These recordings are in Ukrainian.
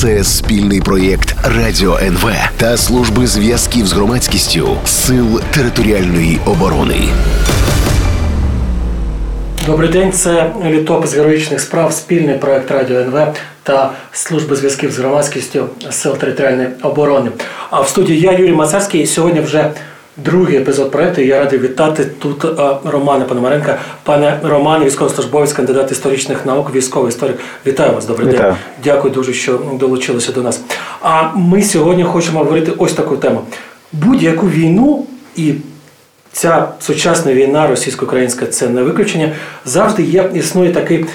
Це спільний проєкт Радіо НВ та служби зв'язків з громадськістю Сил територіальної оборони. Добрий день, це літопис героїчних справ, спільний проект Радіо НВ та служби зв'язків з громадськістю Сил територіальної оборони. А в студії я Юрій Мацарський. Сьогодні вже другий епізод проекту. Я радий вітати тут Романа Пономаренка. Пане Романе, військовослужбовець, кандидат історичних наук, військовий історик. Вітаю вас, добрий Вітаю. день. Дякую дуже, що долучилися до нас. А ми сьогодні хочемо говорити ось таку тему: будь-яку війну і Ця сучасна війна російсько-українська це не виключення. Завжди є існує такий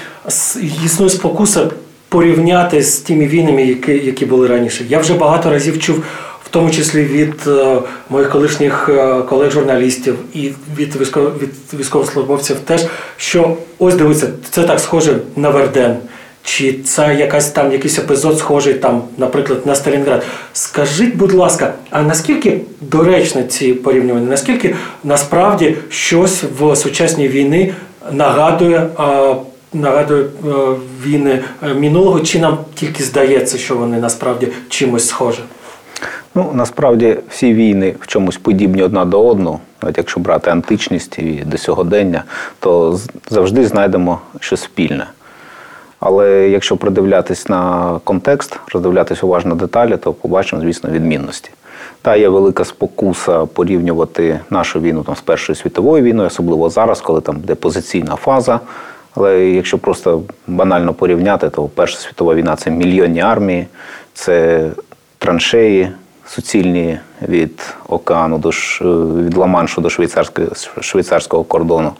існує спокуса порівняти з тими війнами, які, які були раніше. Я вже багато разів чув, тому числі від е, моїх колишніх е, колег-журналістів і від від військовослужбовців теж, що ось дивіться, це так схоже на Верден. Чи це якась там якийсь епізод схожий там, наприклад, на Сталінград? Скажіть, будь ласка, а наскільки доречні ці порівнювання? Наскільки насправді щось в сучасній війни нагадує, а, нагадує е, війни е, минулого, чи нам тільки здається, що вони насправді чимось схожі? Ну, насправді всі війни в чомусь подібні одна до одного. Навіть якщо брати античність і до сьогодення, то завжди знайдемо щось спільне. Але якщо придивлятись на контекст, роздивлятись уважно деталі, то побачимо, звісно, відмінності. Та є велика спокуса порівнювати нашу війну там, з Першою світовою війною, особливо зараз, коли там де позиційна фаза. Але якщо просто банально порівняти, то Перша світова війна це мільйонні армії, це траншеї суцільні від океану до від Ла-Маншу до швейцарського, швейцарського кордону.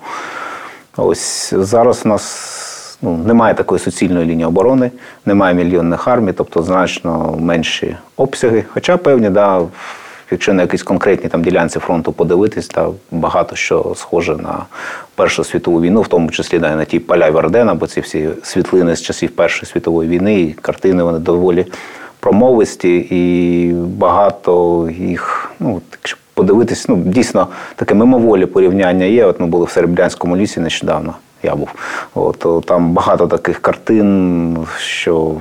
Ось зараз у нас ну, немає такої суцільної лінії оборони, немає мільйонних армій, тобто значно менші обсяги. Хоча певні, да, якщо на якісь конкретні там ділянці фронту подивитись, да, багато що схоже на Першу світову війну, в тому числі да, на ті поля Вердена, бо ці всі світлини з часів Першої світової війни, і картини вони доволі промовисті, і багато їх, ну, якщо подивитись, ну, дійсно таке мимоволі порівняння є. От ми були в Серебрянському лісі нещодавно. Я був. От, там багато таких картин, що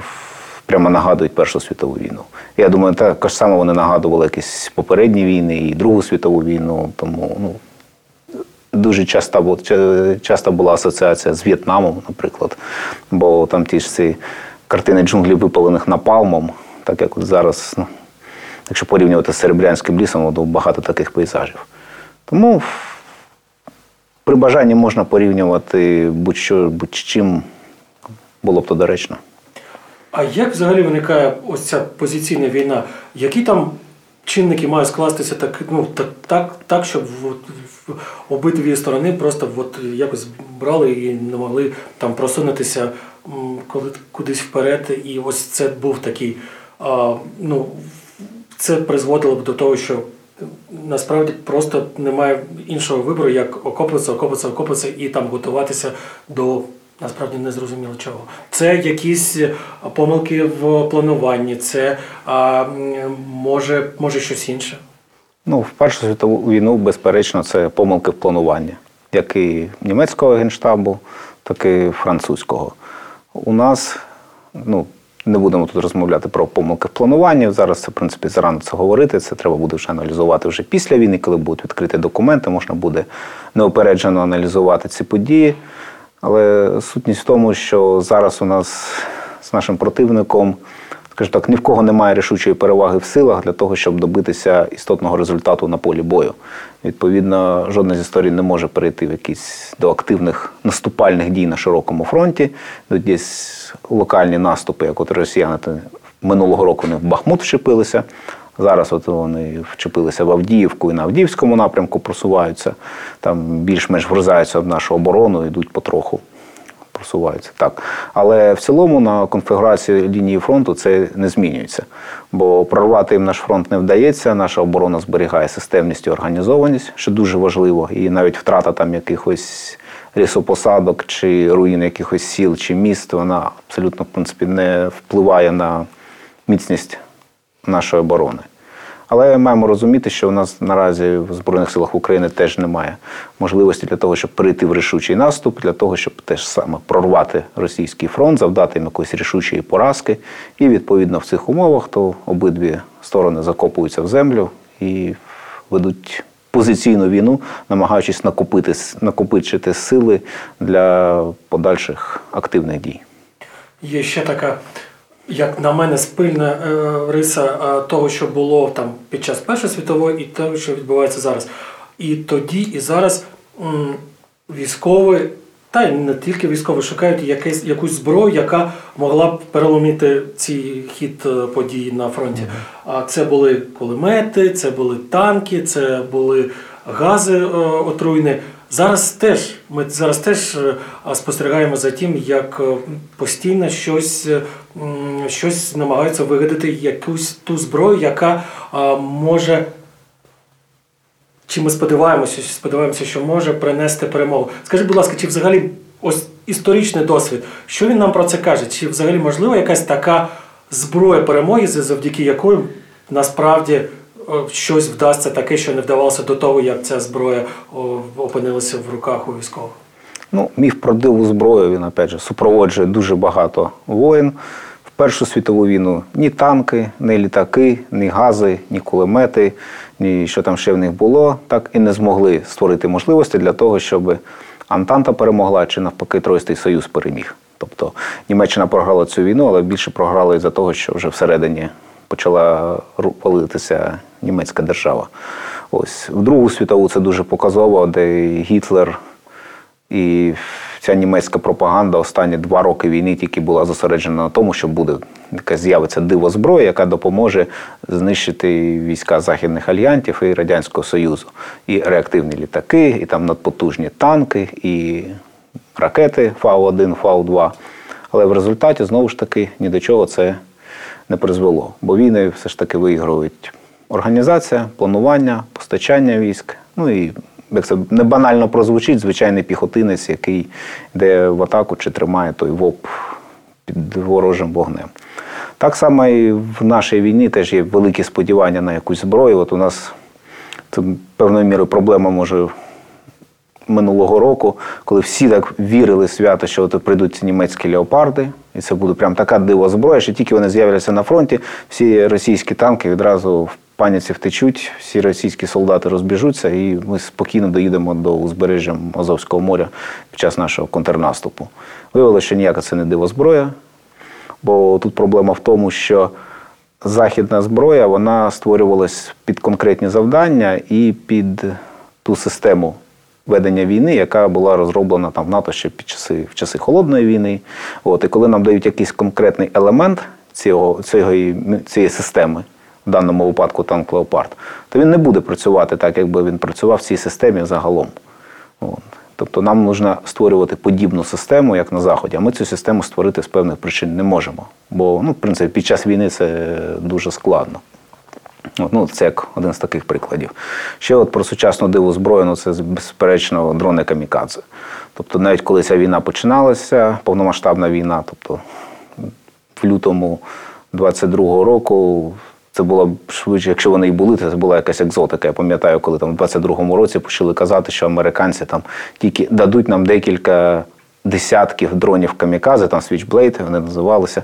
прямо нагадують Першу світову війну. Я думаю, також само вони нагадували якісь попередні війни і Другу світову війну. Тому ну, дуже часто, часто була асоціація з В'єтнамом, наприклад. Бо там ті ж ці картини джунглів випалених напалмом, так як от зараз, ну, якщо порівнювати з Серебрянським лісом, то багато таких пейзажів. Тому при бажанні можна порівнювати будь-що, будь-чим було б то доречно. А як взагалі виникає ось ця позиційна війна? Які там чинники мають скластися так, ну, так, так, так щоб от, обидві сторони просто от якось брали і не могли там просунутися кудись вперед. І ось це був такий, ну, це призводило б до того, що насправді просто немає іншого вибору, як окопатися, окопатися, окопатися і там готуватися до насправді не зрозуміло чого. Це якісь е, помилки в плануванні, це а, може, може щось інше. Ну, в Першу світову війну, безперечно, це помилки в плануванні, як і німецького генштабу, так і французького. У нас, ну, не будемо тут розмовляти про помилки в плануванні. Зараз це, в принципі, зарано це говорити. Це треба буде вже аналізувати вже після війни, коли будуть відкриті документи, можна буде неупереджено аналізувати ці події. Але сутність в тому, що зараз у нас з нашим противником, скажімо так, ні в кого немає рішучої переваги в силах для того, щоб добитися істотного результату на полі бою. Відповідно, жодна з історій не може перейти в якісь до активних наступальних дій на широкому фронті, до десь локальні наступи, як от росіяни минулого року не в Бахмут вчепилися. Зараз от вони вчепилися в Авдіївку і на Авдіївському напрямку просуваються, там більш-менш врізаються в нашу оборону, йдуть потроху просуваються. Так. Але в цілому на конфігурації лінії фронту це не змінюється. Бо прорвати їм наш фронт не вдається, наша оборона зберігає системність і організованість, що дуже важливо. І навіть втрата там якихось лісопосадок чи руїн якихось сіл чи міст, вона абсолютно в принципі не впливає на міцність нашої оборони. Але маємо розуміти, що у нас наразі в Збройних силах України теж немає можливості для того, щоб перейти в рішучий наступ, для того, щоб теж саме прорвати російський фронт, завдати їм якоїсь рішучої поразки. І відповідно в цих умовах то обидві сторони закопуються в землю і ведуть позиційну війну, намагаючись накопити, накопичити сили для подальших активних дій. Є ще така, як на мене, спильна е, риса е, того, що було там під час Першої світової, і того, що відбувається зараз. І тоді, і зараз військові, та й не тільки військові, шукають якесь, якусь зброю, яка могла б переломити цей хід е, подій на фронті. А це були кулемети, це були танки, це були гази отруйні. Зараз теж ми зараз теж е, спостерігаємо за тим, як е, постійно щось, е, щось намагаються вигадати якусь ту зброю, яка може. Чи ми сподіваємося, сподіваємося, що може принести перемогу? Скажи, будь ласка, чи взагалі ось історичний досвід, що він нам про це каже? Чи взагалі можлива якась така зброя перемоги, завдяки якої насправді щось вдасться таке, що не вдавалося до того, як ця зброя опинилася в руках у військових? Ну, міф про диву зброю він опять же супроводжує дуже багато воїн. В Першу світову війну ні танки, ні літаки, ні гази, ні кулемети, ні що там ще в них було, так і не змогли створити можливості для того, щоб Антанта перемогла чи навпаки Тройстий Союз переміг. Тобто Німеччина програла цю війну, але більше програла із-за того, що вже всередині почала палитися німецька держава. Ось в Другу світову це дуже показово, де Гітлер і ця німецька пропаганда останні два роки війни тільки була зосереджена на тому, що буде якась з'явиться диво зброя, яка допоможе знищити війська західних альянтів і Радянського Союзу. І реактивні літаки, і там надпотужні танки, і ракети Фау-1, Фау-2. Але в результаті знову ж таки ні до чого це не призвело. Бо війни все ж таки виігрують організація, планування, постачання військ. Ну і як це не банально прозвучить, звичайний піхотинець, який йде в атаку чи тримає той ВОП під ворожим вогнем. Так само і в нашій війні теж є великі сподівання на якусь зброю. От у нас це певною мірою проблема може минулого року, коли всі так вірили свято, що от прийдуть ці німецькі леопарди, і це буде прям така дива зброя, що тільки вони з'являться на фронті, всі російські танки відразу в паніці втечуть, всі російські солдати розбіжуться, і ми спокійно доїдемо до узбережжя Азовського моря під час нашого контрнаступу. Виявилося, що ніяка це не дива зброя, бо тут проблема в тому, що західна зброя вона створювалась під конкретні завдання і під ту систему ведення війни, яка була розроблена там в НАТО ще під часи в часи холодної війни. От і коли нам дають якийсь конкретний елемент цього, цієї, цієї системи, в даному випадку танк Леопард, то він не буде працювати так, якби він працював в цій системі загалом. От. Тобто нам потрібно створювати подібну систему, як на Заході, а ми цю систему створити з певних причин не можемо. Бо, ну, в принципі, під час війни це дуже складно. Ну, це як один з таких прикладів. Ще от про сучасну диву зброю, ну це безперечно дрони камікадзе. Тобто, навіть коли ця війна починалася, повномасштабна війна, тобто в лютому 22-го року. Це було швидше, якщо вони і були, то це була якась екзотика. Я пам'ятаю, коли там в 22-му році почали казати, що американці там тільки дадуть нам декілька десятків дронів камікази, там Switchblade вони називалися.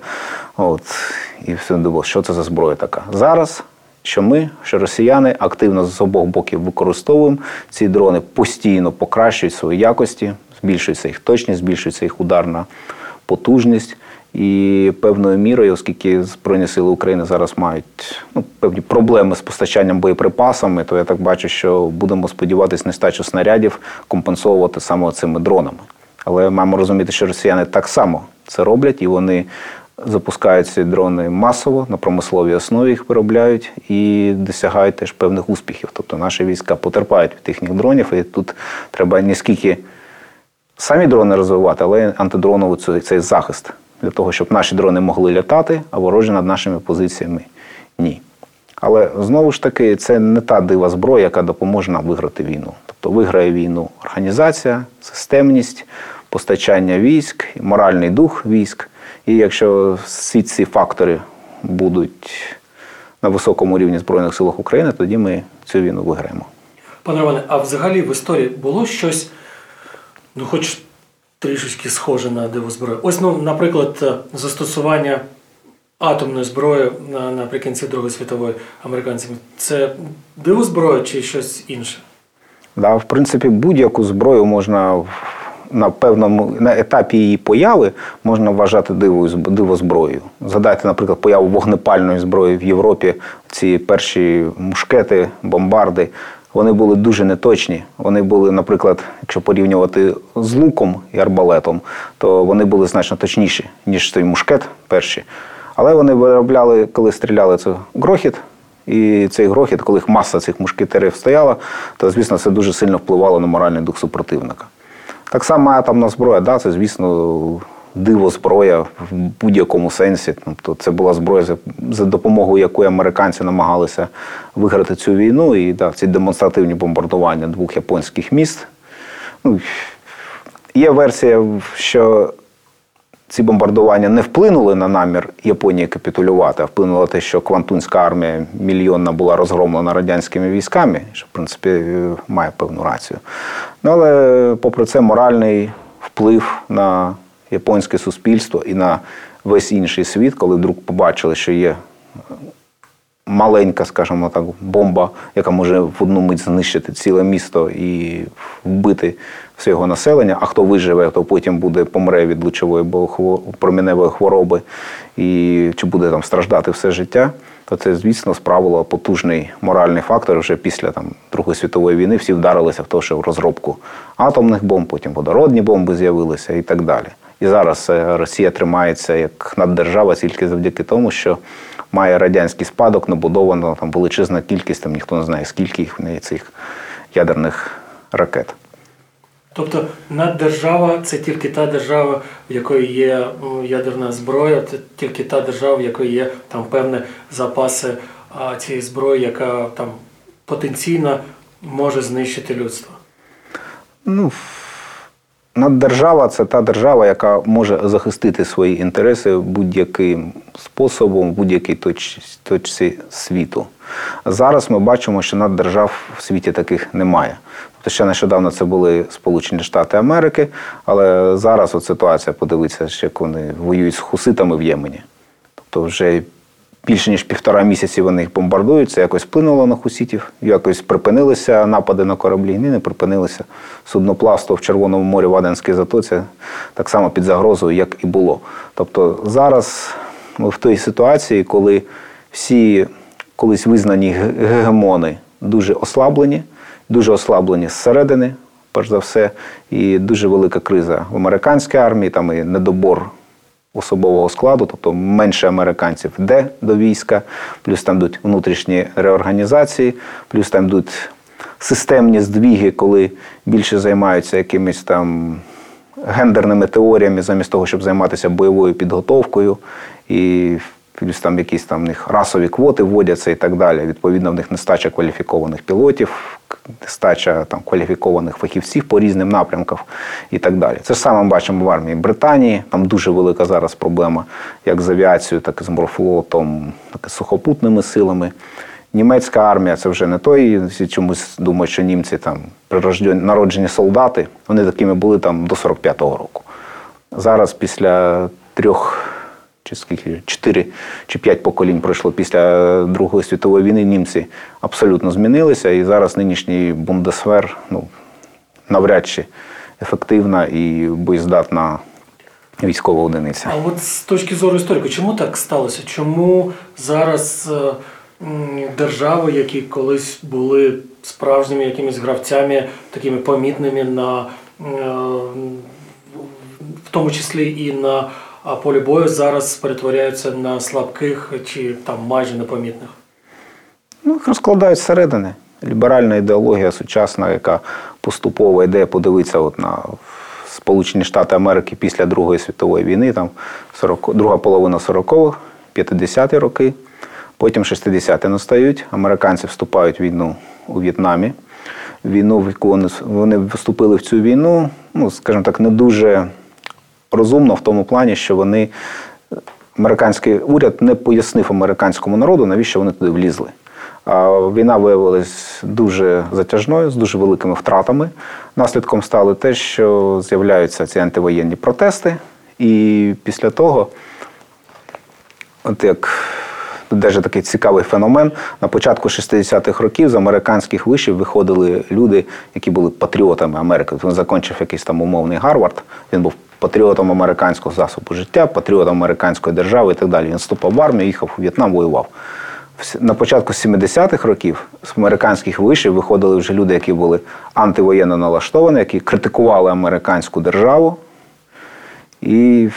От, і все думав, що це за зброя така. Зараз, що ми, що росіяни активно з обох боків використовуємо ці дрони, постійно покращують свої якості, збільшується їх точність, збільшується їх ударна потужність. І певною мірою, оскільки Збройні сили України зараз мають ну, певні проблеми з постачанням боєприпасами, то я так бачу, що будемо сподіватися нестачу снарядів компенсовувати саме цими дронами. Але маємо розуміти, що росіяни так само це роблять, і вони запускають ці дрони масово на промисловій основі їх виробляють і досягають теж певних успіхів. Тобто наші війська потерпають від їхніх дронів, і тут треба не скільки самі дрони розвивати, але антидроновий цей, цей захист для того, щоб наші дрони могли літати, а ворожі над нашими позиціями ні. Але знову ж таки, це не та дива зброя, яка допоможе нам виграти війну. Тобто виграє війну організація, системність, постачання військ, моральний дух військ. І якщо всі ці фактори будуть на високому рівні Збройних силах України, тоді ми цю війну виграємо. Пане Романе, а взагалі в історії було щось, ну хоч трішечки схоже на диво зброю? Ось, ну, наприклад, застосування атомної зброї наприкінці Другої світової американцями. Це диво зброя чи щось інше? Да, в принципі, будь-яку зброю можна на певному на етапі її появи можна вважати дивою зб- дивозброєю. Згадайте, наприклад, появу вогнепальної зброї в Європі. Ці перші мушкети, бомбарди. Вони були дуже неточні. Вони були, наприклад, якщо порівнювати з луком і арбалетом, то вони були значно точніші, ніж той мушкет перші. Але вони виробляли, коли стріляли, це грохіт, і цей грохіт, коли маса цих мушкетерів стояла, то, звісно, це дуже сильно впливало на моральний дух супротивника. Так само атомна зброя, да, це, звісно, диво зброя в будь-якому сенсі. Тобто це була зброя, за, допомогою якої американці намагалися виграти цю війну. І да, ці демонстративні бомбардування двох японських міст. Ну, є версія, що ці бомбардування не вплинули на намір Японії капітулювати, а вплинуло те, що Квантунська армія мільйонна була розгромлена радянськими військами, що в принципі е, має певну рацію. Ну, але попри це моральний вплив на японське суспільство і на весь інший світ, коли вдруг побачили, що є маленька, скажімо так, бомба, яка може в одну мить знищити ціле місто і вбити все його населення. А хто виживе, то потім буде помре від лучової проміневої хвороби і чи буде там страждати все життя. То це, звісно, справило потужний моральний фактор. Вже після там Другої світової війни всі вдарилися в те, що в розробку атомних бомб, потім водородні бомби з'явилися і так далі. І зараз е, Росія тримається як наддержава тільки завдяки тому, що має радянський спадок, набудовано там величезна кількість, там ніхто не знає, скільки їх в неї цих ядерних ракет. Тобто наддержава це тільки та держава, в якої є ядерна зброя, це тільки та держава, в якої є там певні запаси цієї зброї, яка там потенційно може знищити людство. Ну, наддержава це та держава, яка може захистити свої інтереси будь-яким способом, в будь-якій точці, точці світу. Зараз ми бачимо, що наддержав в світі таких немає. Тобто ще нещодавно це були Сполучені Штати Америки, але зараз от ситуація, подивіться, що як вони воюють з хуситами в Ємені. Тобто вже більше ніж півтора місяці вони їх бомбардують, це якось вплинуло на хусітів, якось припинилися напади на кораблі, ні, не припинилися. Судноплавство в Червоному морі в Аденській затоці так само під загрозою, як і було. Тобто зараз ми в тій ситуації, коли всі колись визнані гегемони дуже ослаблені, дуже ослаблені зсередини, перш за все, і дуже велика криза в американській армії, там і недобор особового складу, тобто менше американців йде до війська, плюс там йдуть внутрішні реорганізації, плюс там йдуть системні здвіги, коли більше займаються якимись там гендерними теоріями, замість того, щоб займатися бойовою підготовкою. І плюс там якісь там в них расові квоти вводяться і так далі. Відповідно, в них нестача кваліфікованих пілотів, нестача там кваліфікованих фахівців по різним напрямкам і так далі. Це ж саме ми бачимо в армії Британії. Там дуже велика зараз проблема як з авіацією, так і з морфлотом, так і з сухопутними силами. Німецька армія це вже не той. Всі чомусь думають, що німці там прирождені народжені солдати. Вони такими були там до 45-го року. Зараз після трьох чи скільки чотири чи п'ять поколінь пройшло після Другої світової війни. Німці абсолютно змінилися, і зараз нинішній бундесвер ну, навряд чи ефективна і боєздатна військова одиниця. А от з точки зору історика, чому так сталося? Чому зараз е, держави, які колись були справжніми якимись гравцями, такими помітними на е, в тому числі і на а, полі бою, зараз перетворяються на слабких чи там майже непомітних? Ну, їх розкладають зсередини. Ліберальна ідеологія сучасна, яка поступово йде, подивитися от на Сполучені Штати Америки після Другої світової війни, там 40, друга половина 40-х, 50-ті роки, потім 60-ті настають. Американці вступають в війну у В'єтнамі. Війну, в яку вони, вступили в цю війну, ну, скажімо так, не дуже розумно в тому плані, що вони американський уряд не пояснив американському народу, навіщо вони туди влізли. Війна виявилась дуже затяжною, з дуже великими втратами. Наслідком стало те, що з'являються ці антивоєнні протести, і після того, от як Дуже такий цікавий феномен. На початку 60-х років з американських вишів виходили люди, які були патріотами Америки. Він закінчив якийсь там умовний Гарвард. Він був патріотом американського засобу життя, патріотом американської держави і так далі. Він вступав в армію, їхав у В'єтнам, воював. На початку 70-х років з американських вишів виходили вже люди, які були антивоєнно налаштовані, які критикували американську державу. І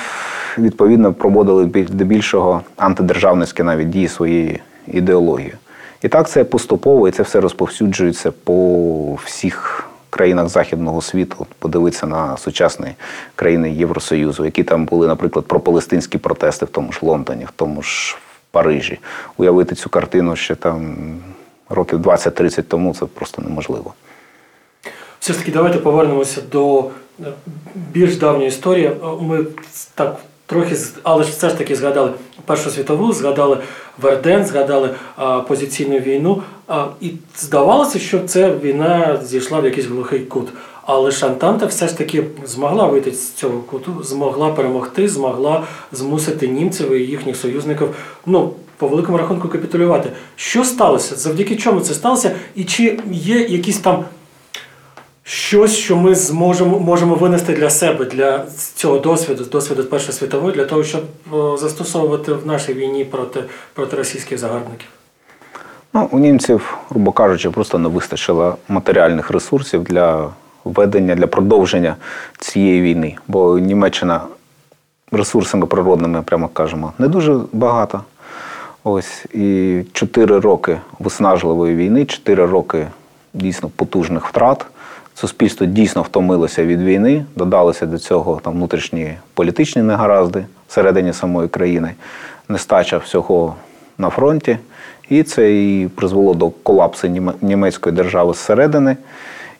відповідно проводили здебільшого антидержавницькі навіть дії своєї ідеології. І так це поступово і це все розповсюджується по всіх країнах Західного світу. Подивитися на сучасні країни Євросоюзу, які там були, наприклад, пропалестинські протести в тому ж Лондоні, в тому ж Парижі. Уявити цю картину ще там років 20-30 тому це просто неможливо. Все ж таки, давайте повернемося до е, більш давньої історії. Ми так трохи, але ж все ж таки згадали Першу світову, згадали Верден, згадали а, позиційну війну. А, і здавалося, що ця війна зійшла в якийсь глухий кут. Але Шантанта все ж таки змогла вийти з цього куту, змогла перемогти, змогла змусити німців і їхніх союзників, ну, по великому рахунку, капітулювати. Що сталося? Завдяки чому це сталося? І чи є якісь там щось, що ми зможемо можемо винести для себе, для цього досвіду, досвіду Першої світової, для того, щоб застосовувати в нашій війні проти, проти російських загарбників? Ну, у німців, грубо кажучи, просто не вистачило матеріальних ресурсів для ведення, для продовження цієї війни. Бо Німеччина ресурсами природними, прямо кажемо, не дуже багато. Ось і чотири роки виснажливої війни, чотири роки дійсно потужних втрат. Суспільство дійсно втомилося від війни, додалися до цього там внутрішні політичні негаразди всередині самої країни, нестача всього на фронті. І це і призвело до колапсу німецької держави зсередини.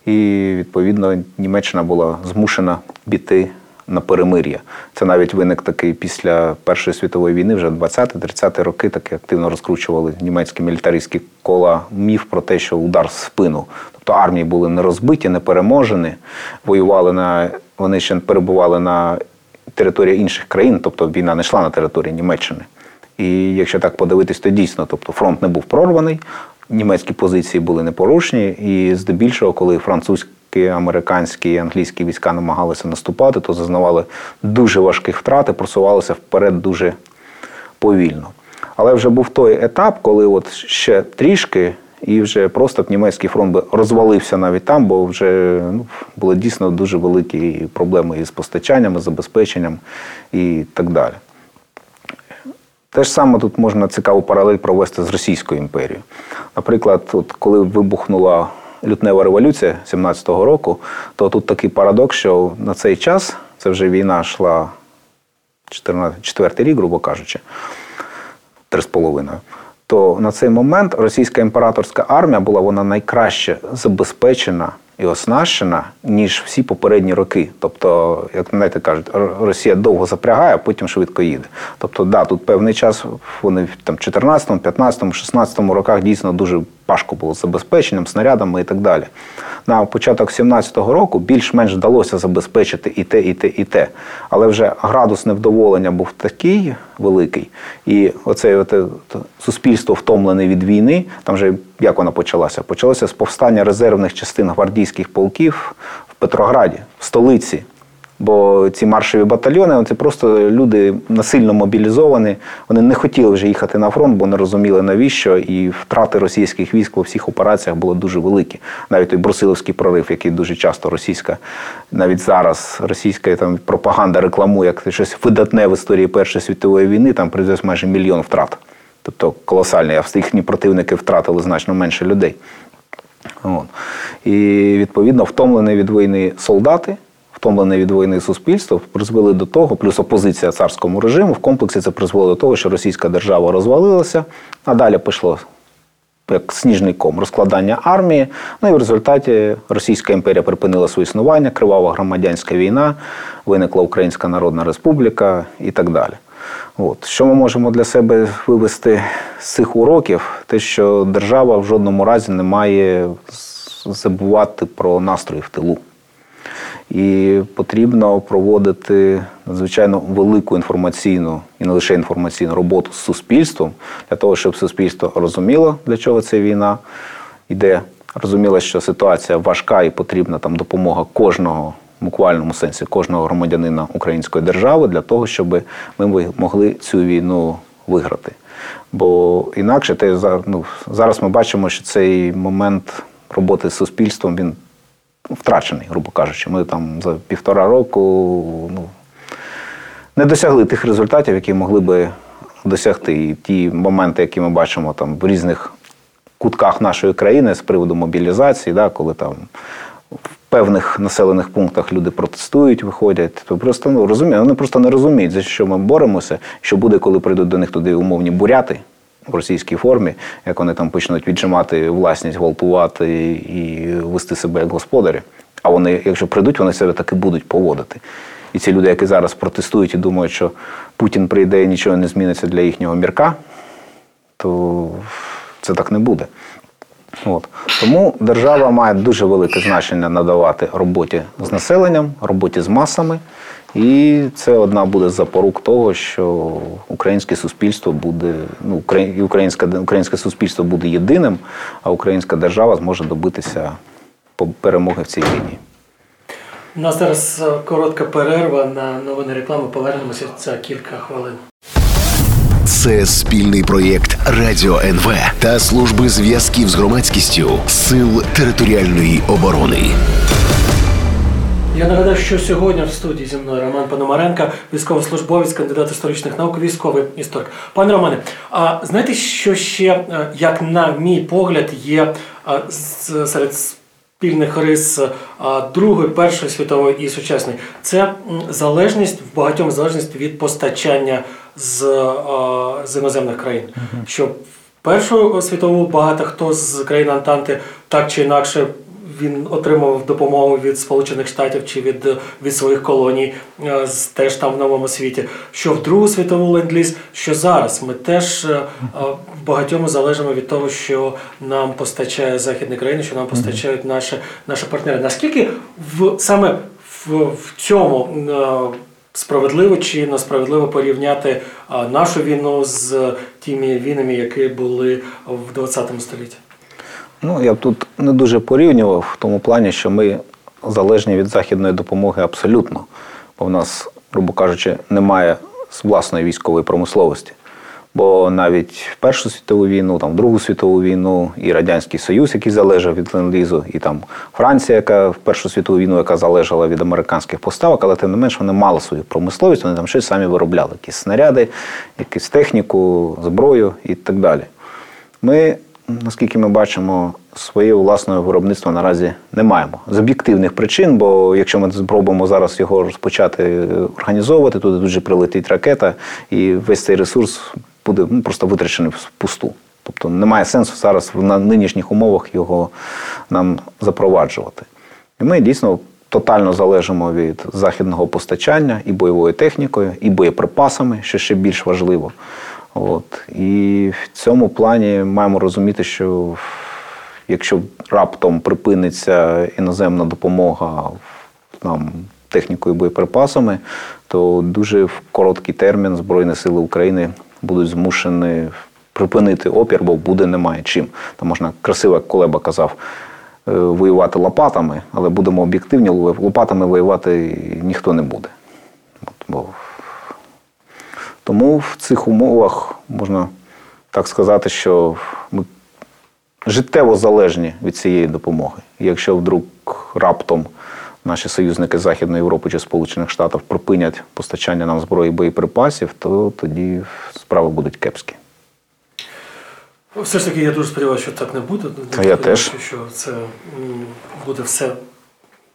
І відповідно Німеччина була змушена піти на перемир'я. Це навіть виник такий після Першої світової війни, вже 20-30 роки таки активно розкручували німецькі мілітаристські кола міф про те, що удар в спину. Тобто армії були не розбиті, не переможені, воювали на вони ще перебували на території інших країн, тобто війна не йшла на території Німеччини. І якщо так подивитись, то дійсно, тобто фронт не був прорваний, німецькі позиції були непорушні, і здебільшого, коли французькі, американські і англійські війська намагалися наступати, то зазнавали дуже важких втрат і просувалися вперед дуже повільно. Але вже був той етап, коли от ще трішки. І вже просто німецький фронт би розвалився навіть там, бо вже ну, були дійсно дуже великі проблеми із постачанням, і забезпеченням і так далі. Те ж саме тут можна цікаву паралель провести з Російською імперією. Наприклад, от коли вибухнула лютнева революція 17-го року, то тут такий парадокс, що на цей час це вже війна йшла 14, четвертий рік, грубо кажучи, три з половиною. То на цей момент російська імператорська армія була вона найкраще забезпечена і оснащена, ніж всі попередні роки. Тобто, як знаєте, кажуть, Росія довго запрягає, а потім швидко їде. Тобто, да, тут певний час вони там 14, 15, 16 роках дійсно дуже важко було забезпеченням, снарядами і так далі. На початок 17-го року більш-менш вдалося забезпечити і те, і те, і те. Але вже градус невдоволення був такий великий, і оце от, суспільство втомлене від війни. Там вже як вона почалася? Почалося з повстання резервних частин гвардійських полків в Петрограді, в столиці. Бо ці маршові батальйони це просто люди насильно мобілізовані. Вони не хотіли вже їхати на фронт, бо не розуміли навіщо. І втрати російських військ у всіх операціях були дуже великі. Навіть той Брусиловський прорив, який дуже часто російська, навіть зараз російська там пропаганда рекламує як щось видатне в історії Першої світової війни, там призвез майже мільйон втрат. Тобто колосальний, а їхні противники втратили значно менше людей. От. І відповідно втомлені від війни солдати втомлене від війни суспільство призвели до того, плюс опозиція царському режиму в комплексі це призвело до того, що російська держава розвалилася, а далі пішло. Як сніжний ком розкладання армії, ну і в результаті Російська імперія припинила своє існування, кривава громадянська війна, виникла Українська Народна Республіка і так далі. От. Що ми можемо для себе вивести з цих уроків? Те, що держава в жодному разі не має забувати про настрої в тилу. І потрібно проводити надзвичайно велику інформаційну і не лише інформаційну роботу з суспільством для того, щоб суспільство розуміло, для чого ця війна йде, розуміло, що ситуація важка і потрібна там допомога кожного. В буквальному сенсі кожного громадянина української держави для того, щоб ми могли цю війну виграти. Бо інакше те ну, зараз ми бачимо, що цей момент роботи з суспільством він втрачений, грубо кажучи. Ми там за півтора року ну, не досягли тих результатів, які могли би досягти. І ті моменти, які ми бачимо там в різних кутках нашої країни з приводу мобілізації, да, коли там. В певних населених пунктах люди протестують, виходять, то просто ну розуміють, вони просто не розуміють, за що ми боремося, що буде, коли прийдуть до них туди умовні буряти в російській формі, як вони там почнуть віджимати власність, гвалтувати і вести себе як господарі. А вони, якщо прийдуть, вони себе так і будуть поводити. І ці люди, які зараз протестують і думають, що Путін прийде і нічого не зміниться для їхнього мірка, то це так не буде. От. Тому держава має дуже велике значення надавати роботі з населенням, роботі з масами. І це одна буде з запорук того, що українське суспільство буде, ну, українське, українське суспільство буде єдиним, а українська держава зможе добитися перемоги в цій війні. У нас зараз е, коротка перерва на новини реклами. Повернемося за кілька хвилин. Це спільний проєкт Радіо НВ та служби зв'язків з громадськістю Сил територіальної оборони. Я нагадаю, що сьогодні в студії зі мною Роман Пономаренко, військовослужбовець, кандидат історичних наук, військовий історик. Пане Романе, а знаєте, що ще, е, як на мій погляд, є е, серед спільних рис е, Другої, Першої світової і сучасної? Це залежність в багатьом залежність від постачання з, з іноземних країн. Що Першу світову багато хто з країн Антанти так чи інакше він отримав допомогу від Сполучених Штатів чи від від своїх колоній е, теж там в новому світі. Що в Другу світову ленд-ліз, що зараз ми теж е, е, в багатьому залежимо від того, що нам постачає західні країни, що нам постачають наші наші партнери. Наскільки в саме в, в цьому справедливо чи несправедливо порівняти нашу війну з тими війнами, які були в 20 столітті? Ну, я б тут не дуже порівнював в тому плані, що ми залежні від західної допомоги абсолютно. Бо в нас, грубо кажучи, немає власної військової промисловості. Бо навіть Першу світову війну, там Другу світову війну, і Радянський Союз, який залежав від ленд-лізу, і там Франція, яка в Першу світову війну, яка залежала від американських поставок, але тим не менш вони мали свою промисловість, вони там щось самі виробляли, якісь снаряди, якусь техніку, зброю і так далі. Ми наскільки ми бачимо, своє власне виробництво наразі не маємо з об'єктивних причин. Бо якщо ми спробуємо зараз його розпочати організовувати, туди дуже прилетить ракета, і весь цей ресурс буде ну, просто витрачений в пусту. Тобто немає сенсу зараз на нинішніх умовах його нам запроваджувати. І ми дійсно тотально залежимо від західного постачання і бойовою технікою, і боєприпасами, що ще більш важливо. От. І в цьому плані маємо розуміти, що якщо раптом припиниться іноземна допомога нам технікою боєприпасами, то дуже в короткий термін Збройні Сили України будуть змушені припинити опір, бо буде немає чим. Там можна красиво, як Колеба казав, е, воювати лопатами, але будемо об'єктивні, лопатами воювати ніхто не буде. От, бо тому в цих умовах можна так сказати, що ми життєво залежні від цієї допомоги. І якщо вдруг раптом наші союзники Західної Європи чи Сполучених Штатів припинять постачання нам зброї і боєприпасів, то тоді справи будуть кепські. Все ж таки, я дуже сподіваюся, що так не буде. Я, я теж. Що це буде все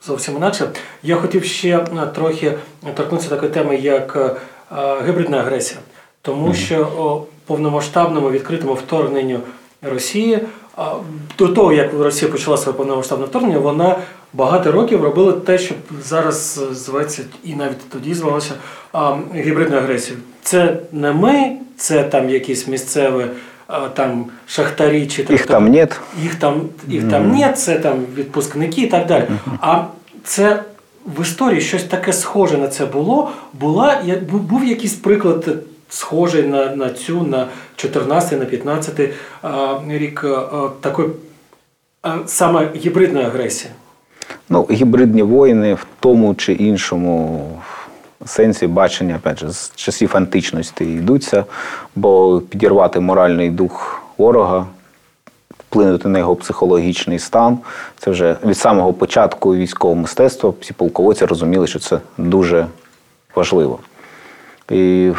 зовсім інакше. Я хотів ще трохи торкнутися такої теми, як гібридна агресія, тому що повномасштабному відкритому вторгненню Росії до того, як Росія почала своє повномасштабне вторгнення, вона багато років робила те, що зараз е, зветься, і навіть тоді звалося гібридною агресією. Це не ми, це там якісь місцеві там шахтарі чи Їх там нет. їх там, їх там нет, це там відпускники і так далі. А це в історії щось таке схоже на це було. Була, був якийсь приклад схожий на, на цю, на 14 на 15 а, рік такої саме гібридної агресії. Ну, гібридні воїни в тому чи іншому сенсі бачення, опять же, з часів античності йдуться, бо підірвати моральний дух ворога, вплинути на його психологічний стан. Це вже від самого початку військового мистецтва всі полководці розуміли, що це дуже важливо. І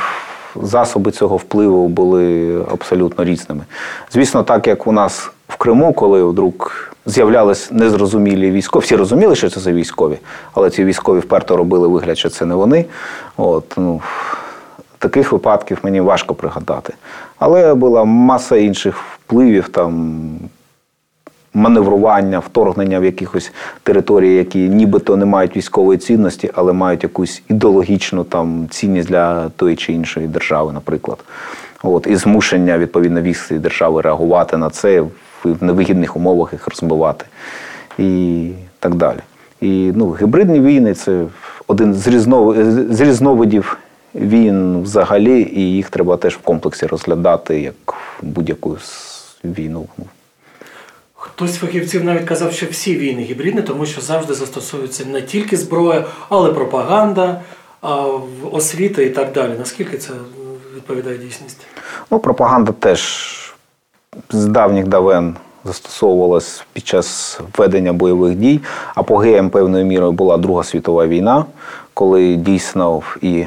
засоби цього впливу були абсолютно різними. Звісно, так як у нас в Криму, коли вдруг з'являлись незрозумілі військові, всі розуміли, що це за військові, але ці військові вперто робили вигляд, що це не вони. От, ну, таких випадків мені важко пригадати. Але була маса інших впливів, там, маневрування, вторгнення в якихось території, які нібито не мають військової цінності, але мають якусь ідеологічну там цінність для тої чи іншої держави, наприклад. От, і змушення відповідно військ цієї держави реагувати на це в невигідних умовах їх розбивати і так далі. І ну, гібридні війни це один з, різнов... з різновидів війн взагалі, і їх треба теж в комплексі розглядати як будь-яку війну. Хтось з фахівців навіть казав, що всі війни гібридні, тому що завжди застосовується не тільки зброя, але пропаганда, освіта і так далі. Наскільки це відповідає дійсності? Ну, пропаганда теж з давніх давен застосовувалась під час ведення бойових дій. Апогеєм певною мірою була Друга світова війна, коли дійсно і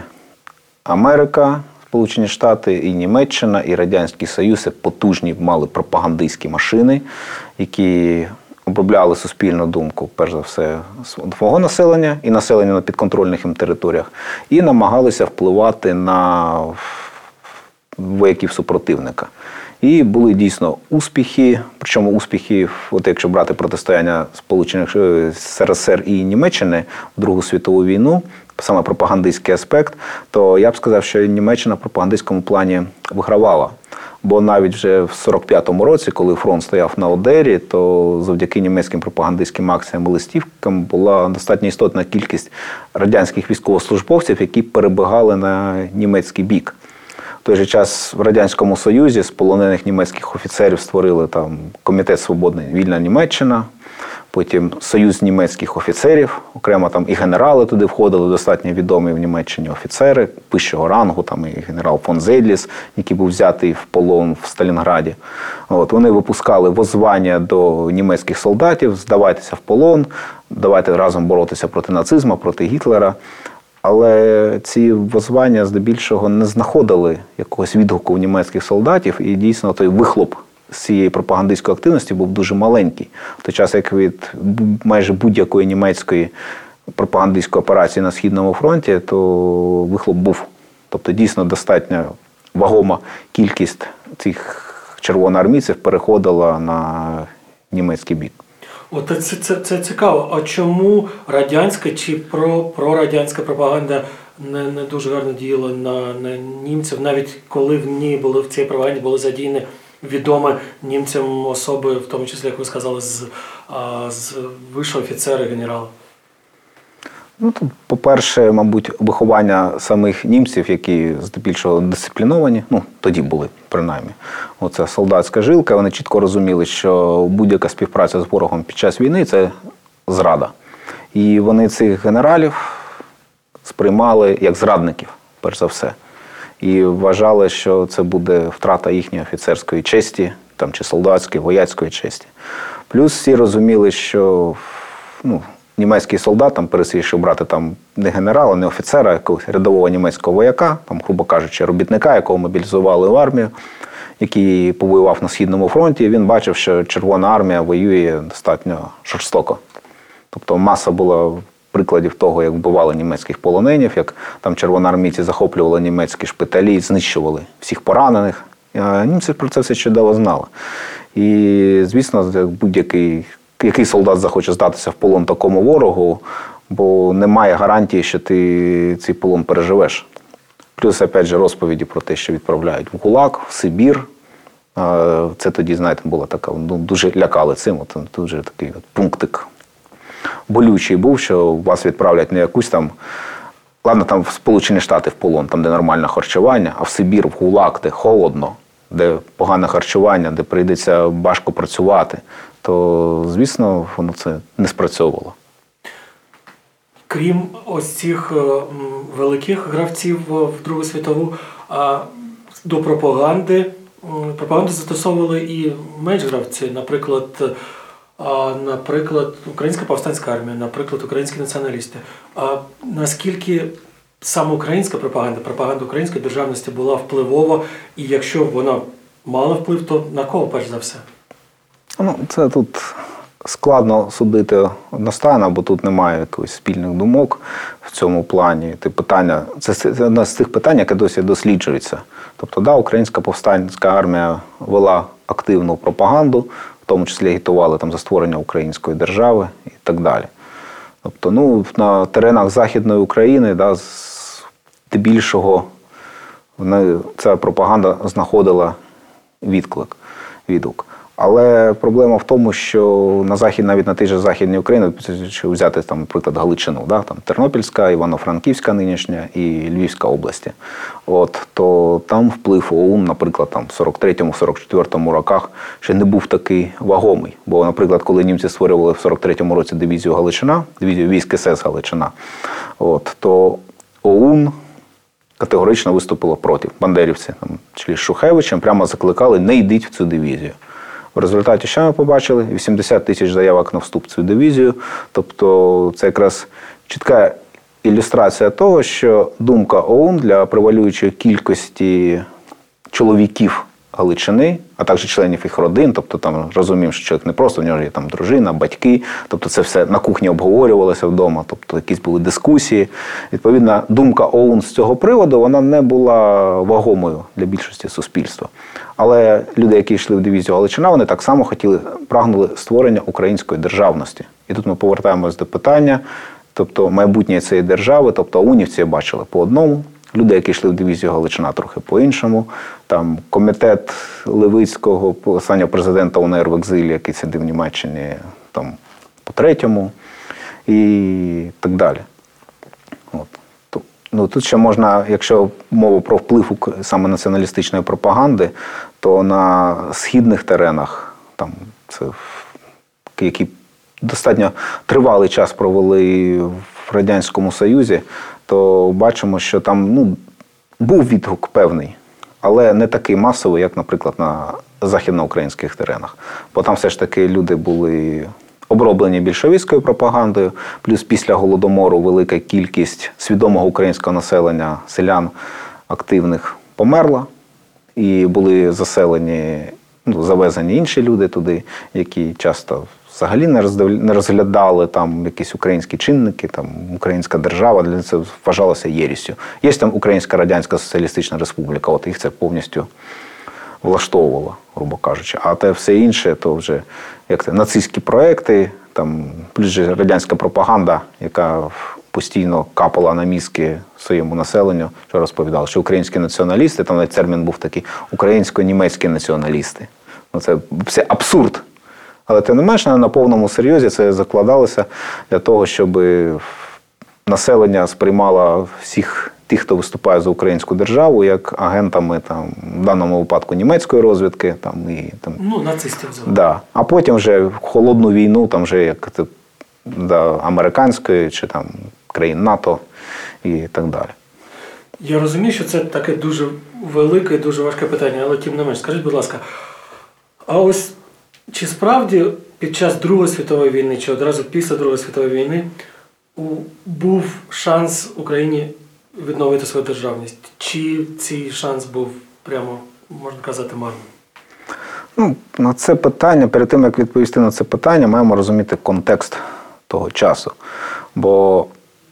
Америка, Сполучені Штати, і Німеччина, і Радянський Союз потужні мали пропагандистські машини, які обробляли суспільну думку, перш за все, свого населення і населення на підконтрольних їм територіях, і намагалися впливати на вояків супротивника. І були дійсно успіхи, причому успіхи, от якщо брати протистояння Сполучених е, СРСР і Німеччини в Другу світову війну, саме пропагандистський аспект, то я б сказав, що Німеччина в пропагандистському плані вигравала. Бо навіть вже в 45-му році, коли фронт стояв на Одері, то завдяки німецьким пропагандистським акціям і листівкам була достатньо істотна кількість радянських військовослужбовців, які перебігали на німецький бік. В той же час в Радянському Союзі з полонених німецьких офіцерів створили там Комітет Свободна Вільна Німеччина, потім Союз німецьких офіцерів, окремо там і генерали туди входили, достатньо відомі в Німеччині офіцери вищого рангу, там і генерал фон Зейдліс, який був взятий в полон в Сталінграді. От, вони випускали воззвання до німецьких солдатів, здавайтеся в полон, давайте разом боротися проти нацизму, проти Гітлера. Але ці воззвання здебільшого не знаходили якогось відгуку у німецьких солдатів, і дійсно той вихлоп цієї пропагандистської активності був дуже маленький. В той час, як від майже будь-якої німецької пропагандистської операції на Східному фронті, то вихлоп був. Тобто дійсно достатньо вагома кількість цих червоноармійців переходила на німецький бік. От це, це, це цікаво. А чому радянська чи про, прорадянська пропаганда не, не дуже гарно діяла на, на німців, навіть коли в ній були в цій пропаганді були задіяні відомі німцям особи, в тому числі, як ви сказали, з, з вищого офіцера генерала. Ну, по-перше, мабуть, виховання самих німців, які здебільшого дисципліновані, ну тоді були принаймні. Оце солдатська жилка. Вони чітко розуміли, що будь-яка співпраця з ворогом під час війни це зрада. І вони цих генералів сприймали як зрадників, перш за все. І вважали, що це буде втрата їхньої офіцерської честі, там, чи солдатської, вояцької честі. Плюс всі розуміли, що ну, німецький солдат, там, пересвідчив брати там не генерала, не офіцера, а якогось рядового німецького вояка, там, грубо кажучи, робітника, якого мобілізували в армію, який повоював на Східному фронті, він бачив, що Червона армія воює достатньо жорстоко. Тобто маса була прикладів того, як вбивали німецьких полоненів, як там червоноармійці захоплювали німецькі шпиталі, знищували всіх поранених, Німці про це все чудово знали. І, звісно, будь-який який солдат захоче здатися в полон такому ворогу, бо немає гарантії, що ти цей полон переживеш. Плюс, опять же, розповіді про те, що відправляють в ГУЛАГ, в Сибір. Це тоді, знаєте, була така, ну, дуже лякали цим. От, дуже такий от пунктик болючий був, що вас відправлять не якусь там. Ладно, там в Сполучені Штати в полон, там, де нормальне харчування, а в Сибір, в ГУЛАГ, де холодно, де погане харчування, де прийдеться важко працювати, то, звісно, воно це не спрацьовувало. Крім ось цих е, великих гравців е, в Другу світову, до пропаганди пропаганду застосовували і менш гравці, наприклад, наприклад, Українська повстанська армія, наприклад, українські націоналісти. А наскільки саме українська пропаганда, пропаганда української державності була впливова, і якщо вона мала вплив, то на кого перш за все? Ну, це тут складно судити одностайно, бо тут немає якихось спільних думок в цьому плані. Ти питання, це, одне з тих питань, яке досі досліджується. Тобто, да, українська повстанська армія вела активну пропаганду, тому числі агітували там за створення української держави і так далі. Тобто, ну, на теренах Західної України, да, здебільшого ця пропаганда знаходила відклик, відгук. Але проблема в тому, що на захід, навіть на тій же Західній Україні, чи взяти там, наприклад, Галичину, да, там Тернопільська, Івано-Франківська нинішня і Львівська області. От, то там вплив ОУН, наприклад, там в 43-44 роках ще не був такий вагомий. Бо, наприклад, коли німці створювали в 43-му році дивізію Галичина, дивізію військ СС Галичина, от, то ОУН категорично виступило проти. Бандерівці, там, з Шухевичем, прямо закликали не йдіть в цю дивізію. В результаті що ми побачили? 80 тисяч заявок на вступ в цю дивізію. Тобто це якраз чітка ілюстрація того, що думка ОУН для превалюючої кількості чоловіків Галичини, а також членів їх родин, тобто там розуміємо, що чоловік не просто в нього є там дружина, батьки, тобто це все на кухні обговорювалося вдома, тобто якісь були дискусії. Відповідна думка ОУН з цього приводу вона не була вагомою для більшості суспільства. Але люди, які йшли в дивізію Галичина, вони так само хотіли прагнули створення української державності. І тут ми повертаємось до питання, тобто майбутнє цієї держави, тобто унівці бачили по одному. Люди, які йшли в дивізію Галичина, трохи по-іншому. Там комітет Левицького, останнього президента УНР в екзилі, який сидів в Німеччині, там по третьому і так далі. От. Ну, тут ще можна, якщо мова про вплив саме націоналістичної пропаганди, то на східних теренах, там це які достатньо тривалий час провели в Радянському Союзі, то бачимо, що там ну, був відгук певний, але не такий масовий, як, наприклад, на західноукраїнських теренах. Бо там все ж таки люди були оброблені більшовицькою пропагандою, плюс після голодомору велика кількість свідомого українського населення, селян активних померла, і були заселені, ну, завезені інші люди туди, які часто взагалі не розглядали там якісь українські чинники, там українська держава, для це вважалося єрістю. Є там Українська Радянська Соціалістична Республіка, от їх це повністю влаштовувало, грубо кажучи. А те все інше, то вже як це, нацистські проекти, там плюс радянська пропаганда, яка постійно капала на мізки своєму населенню, що розповідали, що українські націоналісти, там навіть термін був такий українсько-німецькі націоналісти. Ну, це абсурд. Але тим не менш, на повному серйозі це закладалося для того, щоб населення сприймало всіх тих, хто виступає за українську державу, як агентами там, в даному випадку німецької розвідки, там і там Ну, нацистів. Да. А потім вже в холодну війну, там вже як да, американської чи там країн НАТО і так далі. Я розумію, що це таке дуже велике і дуже важке питання, але тим не менш, скажіть, будь ласка, а ось чи справді під час Другої світової війни, чи одразу після Другої світової війни був шанс Україні відновити свою державність? Чи цей шанс був прямо, можна казати, марним? Ну, на це питання, перед тим як відповісти на це питання, маємо розуміти контекст того часу. Бо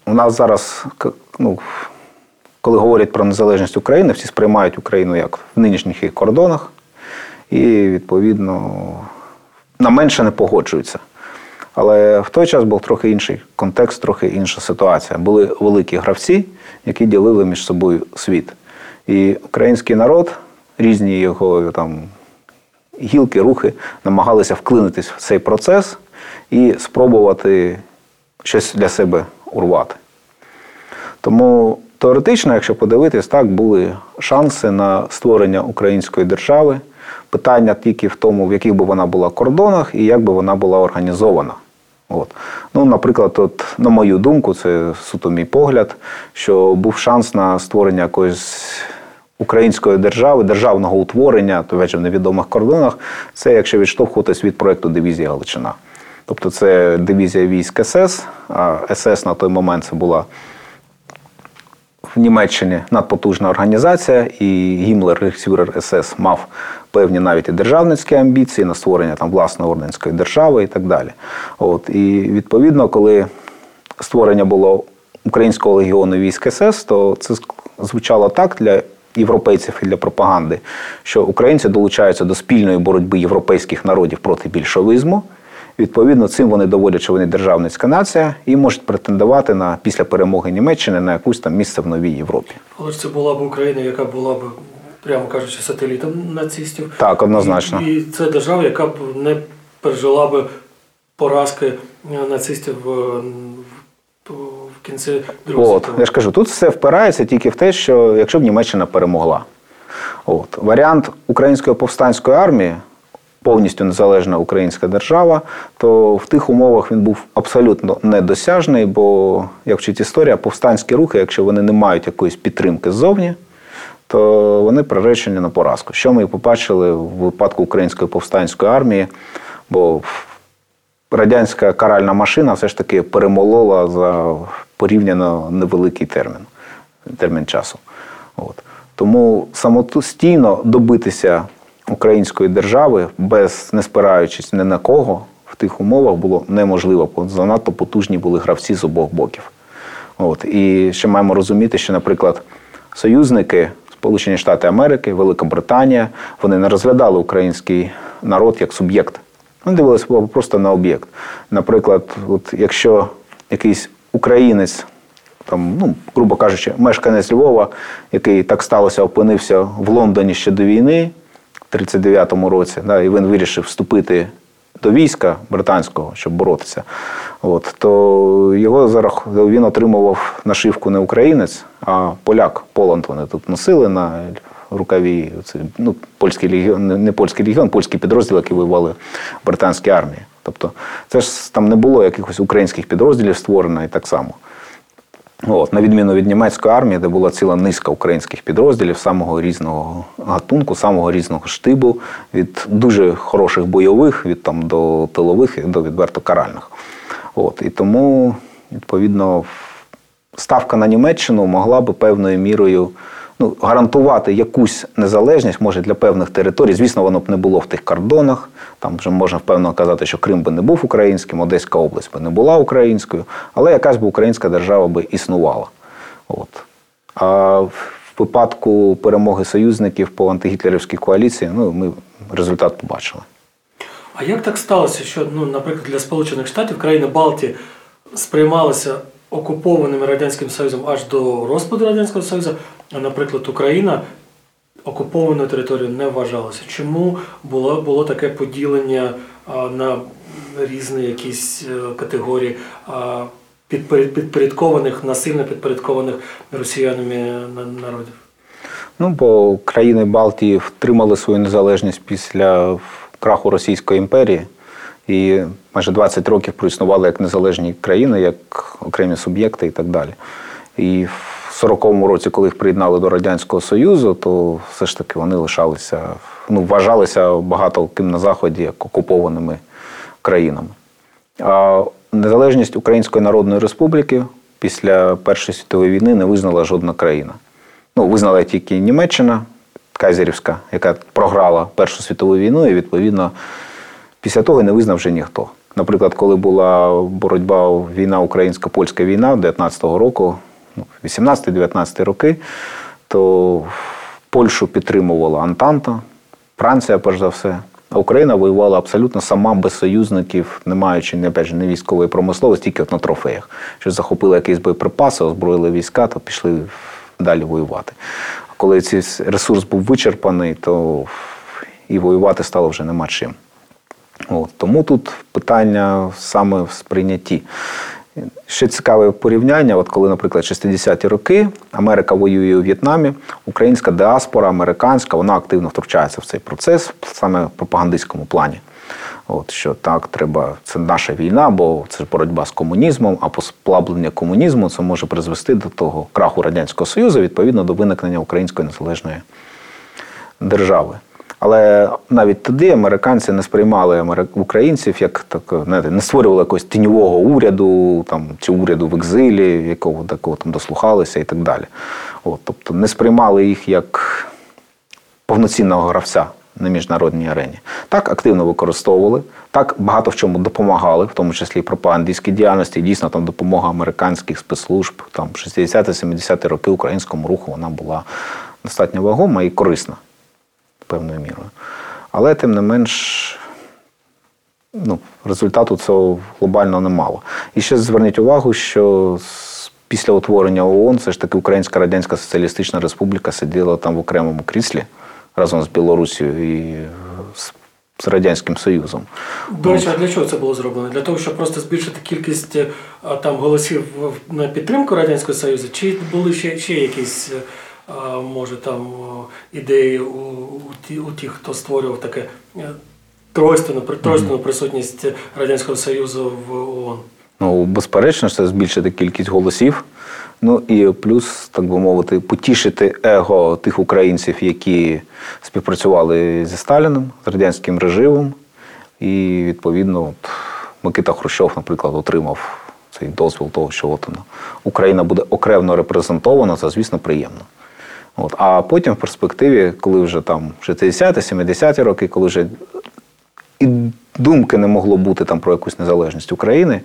у нас зараз ну, коли говорять про незалежність України, всі сприймають Україну як в нинішніх її кордонах, і відповідно на менше не погоджуються. Але в той час був трохи інший контекст, трохи інша ситуація. Були великі гравці, які ділили між собою світ. І український народ, різні його там гілки, рухи намагалися вклинитись в цей процес і спробувати щось для себе урвати. Тому теоретично, якщо подивитись, так були шанси на створення української держави. Питання тільки в тому, в яких би вона була кордонах і як би вона була організована. От. Ну, Наприклад, от, на мою думку, це суто мій погляд, що був шанс на створення якоїсь української держави, державного утворення, то в невідомих кордонах, це якщо відштовхуватись від проєкту Дивізія Галичина. Тобто це дивізія військ СС, а СС на той момент це була в Німеччині надпотужна організація, і Гімлер Рейхсфюрер СС мав певні навіть і державницькі амбіції на створення там власної орденської держави і так далі. От і відповідно, коли створення було українського легіону військ СС, то це звучало так для європейців і для пропаганди, що українці долучаються до спільної боротьби європейських народів проти більшовизму. Відповідно, цим вони доводять, що вони державницька нація і можуть претендувати на після перемоги Німеччини на якусь там місце в новій Європі. Але ж це була б Україна, яка була б, прямо кажучи, сателітом нацистів. Так, однозначно. І, і це держава, яка б не пережила б поразки нацистів в кінці другого От, я ж кажу, тут все впирається тільки в те, що якщо б Німеччина перемогла. От. Варіант української повстанської армії, повністю незалежна українська держава, то в тих умовах він був абсолютно недосяжний, бо, як вчить історія, повстанські рухи, якщо вони не мають якоїсь підтримки ззовні, то вони приречені на поразку. Що ми і побачили в випадку української повстанської армії, бо радянська каральна машина все ж таки перемолола за порівняно невеликий термін, термін часу. От. Тому самостійно добитися української держави, без не спираючись ні на кого, в тих умовах було неможливо, бо занадто потужні були гравці з обох боків. От. І ще маємо розуміти, що, наприклад, союзники, Сполучені Штати Америки, Велика Британія, вони не розглядали український народ як суб'єкт. Вони дивилися просто на об'єкт. Наприклад, от якщо якийсь українець, там, ну, грубо кажучи, мешканець Львова, який так сталося, опинився в Лондоні ще до війни, 39-му році, да, і він вирішив вступити до війська британського, щоб боротися, от, то його зарах... він отримував нашивку не українець, а поляк. Поланд вони тут носили на рукаві. Це, ну, польський легіон, не- польський легіон, польські підрозділи, які воювали в британській армії. Тобто це ж там не було якихось українських підрозділів створено і так само. От, на відміну від німецької армії, де була ціла низка українських підрозділів самого різного гатунку, самого різного штибу, від дуже хороших бойових, від там до тилових і до відверто каральних. От, і тому, відповідно, ставка на Німеччину могла би певною мірою ну, гарантувати якусь незалежність, може, для певних територій. Звісно, воно б не було в тих кордонах. Там вже можна впевнено казати, що Крим би не був українським, Одеська область би не була українською, але якась би українська держава би існувала. От. А в випадку перемоги союзників по антигітлерівській коаліції, ну, ми результат побачили. А як так сталося, що, ну, наприклад, для Сполучених Штатів країни Балтії сприймалися окупованими Радянським Союзом аж до розпаду Радянського Союзу, а, наприклад, Україна окупованою територією не вважалася? Чому було, було таке поділення на різні якісь е, категорії підпорядкованих, насильно підпорядкованих росіянами народів? Ну, бо країни Балтії втримали свою незалежність після краху Російської імперії і майже 20 років проіснували як незалежні країни, як окремі суб'єкти і так далі. І в 40-му році, коли їх приєднали до Радянського Союзу, то все ж таки вони лишалися, ну, вважалися багато ким на Заході як окупованими країнами. А незалежність Української Народної Республіки після Першої світової війни не визнала жодна країна. Ну, визнала тільки Німеччина, Кайзерівська, яка програла Першу світову війну, і відповідно після того не визнав вже ніхто. Наприклад, коли була боротьба війна українсько-польська війна 19-го року, ну, 18-19 роки, то Польщу підтримувала Антанта, Франція, перш за все. А Україна воювала абсолютно сама без союзників, не маючи не, опять не військової промисловості, тільки от на трофеях. Що захопили якісь боєприпаси, озброїли війська, то пішли далі воювати. А коли цей ресурс був вичерпаний, то і воювати стало вже нема чим. От, тому тут питання саме в сприйнятті. Ще цікаве порівняння, от коли, наприклад, 60-ті роки Америка воює у В'єтнамі, українська діаспора, американська, вона активно втручається в цей процес саме в пропагандистському плані. От що так, треба, це наша війна, бо це боротьба з комунізмом, а послаблення комунізму це може призвести до того краху Радянського Союзу, відповідно до виникнення української незалежної держави. Але навіть тоді американці не сприймали українців як так, знаєте, не створювали якогось тіньового уряду там, чи уряду в екзилі, якого такого там дослухалися і так далі. От, тобто не сприймали їх як повноцінного гравця на міжнародній арені. Так активно використовували, так багато в чому допомагали, в тому числі пропагандистській діяльності. Дійсно там допомога американських спецслужб там 60-70-ті роки українському руху вона була достатньо вагома і корисна певною мірою. Але тим не менш. Ну, результату цього глобально немало. І ще зверніть увагу, що після утворення ООН все ж таки Українська Радянська Соціалістична Республіка сиділа там в окремому кріслі разом з Білорусією і з, з Радянським Союзом. До речі, а для чого це було зроблено? Для того, щоб просто збільшити кількість е, там голосів на підтримку Радянського Союзу, чи були ще, ще якісь, е, може, там ідеї у, у, ті, у тих, хто створював таке е, тройственну, при- тройственну присутність Радянського Союзу в ООН? Ну, безперечно, це збільшити кількість голосів. Ну і плюс, так би мовити, потішити его тих українців, які співпрацювали зі Сталіним, з радянським режимом. І відповідно, от, Микита Хрущов, наприклад, отримав цей дозвіл того, що от вона, Україна буде окремо репрезентована, це, звісно, приємно. От. А потім в перспективі, коли вже там 60-ті, 70-ті роки, коли вже і думки не могло бути там про якусь незалежність України,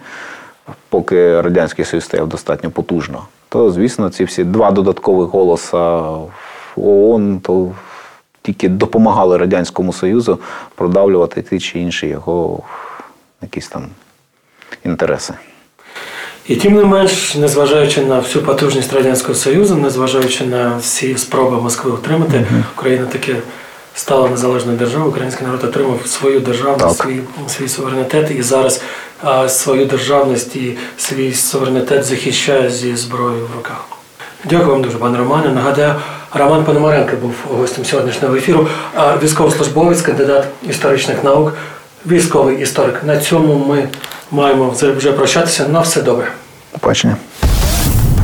поки Радянський Союз стояв достатньо потужно, то, звісно, ці всі два додаткових голоса в ООН то тільки допомагали Радянському Союзу продавлювати ті чи інші його якісь там інтереси. І тим не менш, незважаючи на всю потужність Радянського Союзу, незважаючи на всі спроби Москви утримати, Україна таки стала незалежною державою, український народ отримав свою державність, свій, свій суверенітет і зараз а, свою державність і свій суверенітет захищає зі зброєю в руках. Дякую вам дуже, пане Романе. Нагадаю, Роман Пономаренко був гостем сьогоднішнього ефіру, військовослужбовець, кандидат історичних наук, військовий історик. На цьому ми маємо вже- вже прощатися. На все добре. Побачення.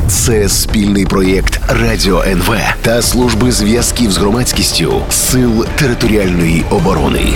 Це спільний проєкт Радіо НВ та служби зв'язків з громадськістю Сил територіальної оборони.